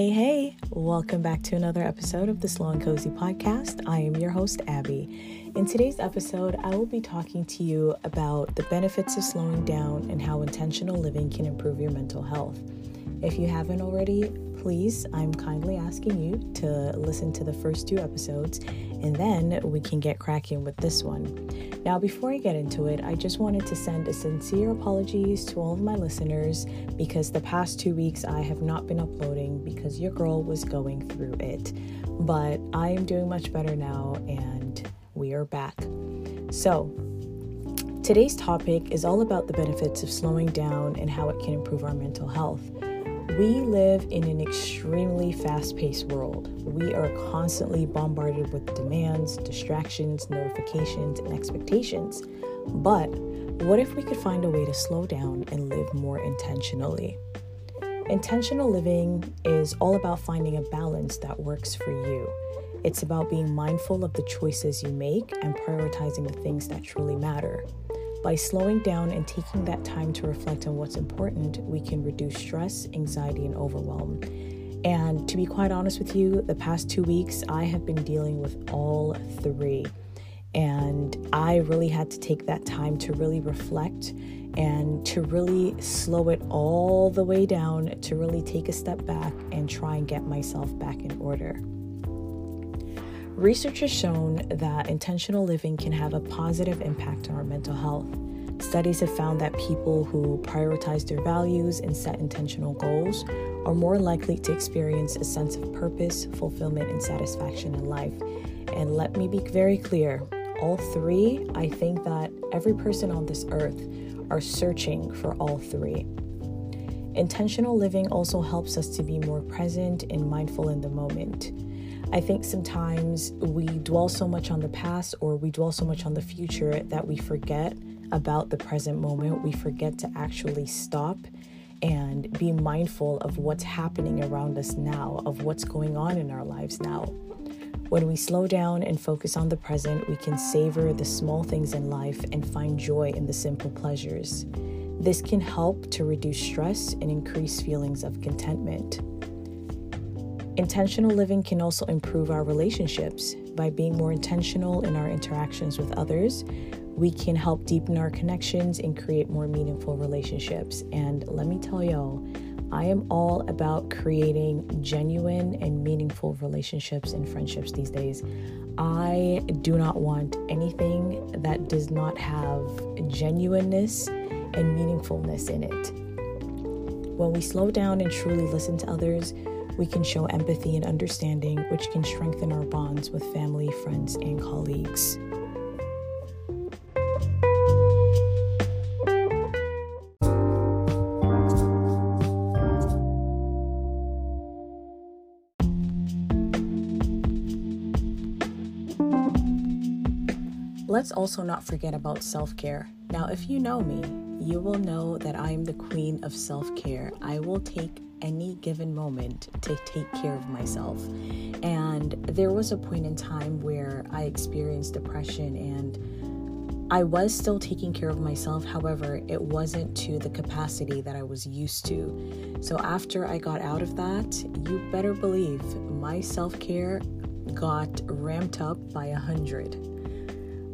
hey, hey. Welcome back to another episode of the Slow and Cozy podcast. I am your host, Abby. In today's episode, I will be talking to you about the benefits of slowing down and how intentional living can improve your mental health. If you haven't already, please, I'm kindly asking you to listen to the first two episodes and then we can get cracking with this one. Now, before I get into it, I just wanted to send a sincere apologies to all of my listeners because the past two weeks I have not been uploading because your girl was going through it. But I am doing much better now and we are back. So, today's topic is all about the benefits of slowing down and how it can improve our mental health. We live in an extremely fast paced world. We are constantly bombarded with demands, distractions, notifications, and expectations. But what if we could find a way to slow down and live more intentionally? Intentional living is all about finding a balance that works for you. It's about being mindful of the choices you make and prioritizing the things that truly matter. By slowing down and taking that time to reflect on what's important, we can reduce stress, anxiety, and overwhelm. And to be quite honest with you, the past two weeks I have been dealing with all three. And I really had to take that time to really reflect and to really slow it all the way down, to really take a step back and try and get myself back in order. Research has shown that intentional living can have a positive impact on our mental health. Studies have found that people who prioritize their values and set intentional goals are more likely to experience a sense of purpose, fulfillment, and satisfaction in life. And let me be very clear all three, I think that every person on this earth are searching for all three. Intentional living also helps us to be more present and mindful in the moment. I think sometimes we dwell so much on the past or we dwell so much on the future that we forget about the present moment. We forget to actually stop and be mindful of what's happening around us now, of what's going on in our lives now. When we slow down and focus on the present, we can savor the small things in life and find joy in the simple pleasures. This can help to reduce stress and increase feelings of contentment. Intentional living can also improve our relationships. By being more intentional in our interactions with others, we can help deepen our connections and create more meaningful relationships. And let me tell y'all, I am all about creating genuine and meaningful relationships and friendships these days. I do not want anything that does not have genuineness and meaningfulness in it. When we slow down and truly listen to others, we can show empathy and understanding, which can strengthen our bonds with family, friends, and colleagues. Let's also not forget about self care. Now, if you know me, you will know that I am the queen of self care. I will take any given moment to take care of myself. And there was a point in time where I experienced depression and I was still taking care of myself. However, it wasn't to the capacity that I was used to. So after I got out of that, you better believe my self care got ramped up by a hundred.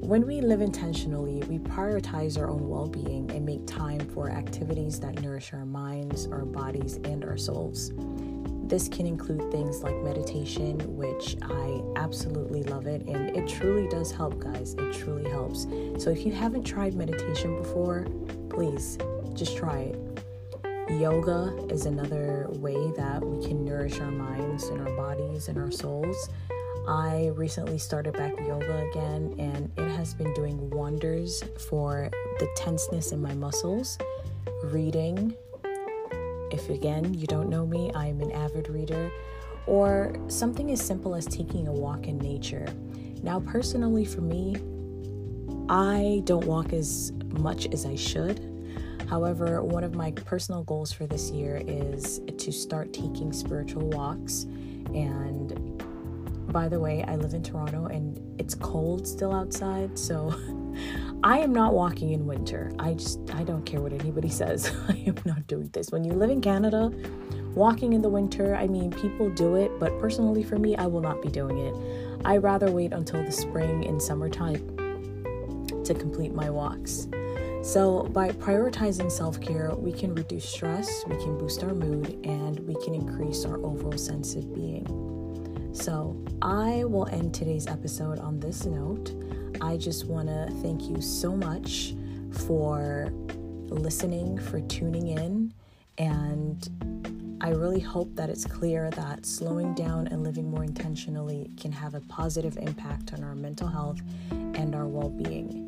When we live intentionally, we prioritize our own well being and make time for activities that nourish our minds, our bodies, and our souls. This can include things like meditation, which I absolutely love it, and it truly does help, guys. It truly helps. So if you haven't tried meditation before, please just try it. Yoga is another way that we can nourish our minds and our bodies and our souls. I recently started back yoga again, and it has been doing wonders for the tenseness in my muscles. Reading, if again you don't know me, I am an avid reader, or something as simple as taking a walk in nature. Now, personally, for me, I don't walk as much as I should. However, one of my personal goals for this year is to start taking spiritual walks and by the way, I live in Toronto and it's cold still outside, so I am not walking in winter. I just I don't care what anybody says. I am not doing this. When you live in Canada, Walking in the winter, I mean, people do it, but personally for me, I will not be doing it. I rather wait until the spring and summertime to complete my walks. So, by prioritizing self care, we can reduce stress, we can boost our mood, and we can increase our overall sense of being. So, I will end today's episode on this note. I just want to thank you so much for listening, for tuning in, and I really hope that it's clear that slowing down and living more intentionally can have a positive impact on our mental health and our well being.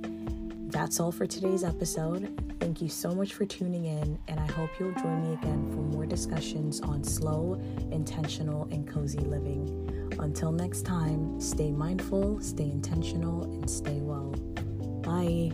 That's all for today's episode. Thank you so much for tuning in, and I hope you'll join me again for more discussions on slow, intentional, and cozy living. Until next time, stay mindful, stay intentional, and stay well. Bye.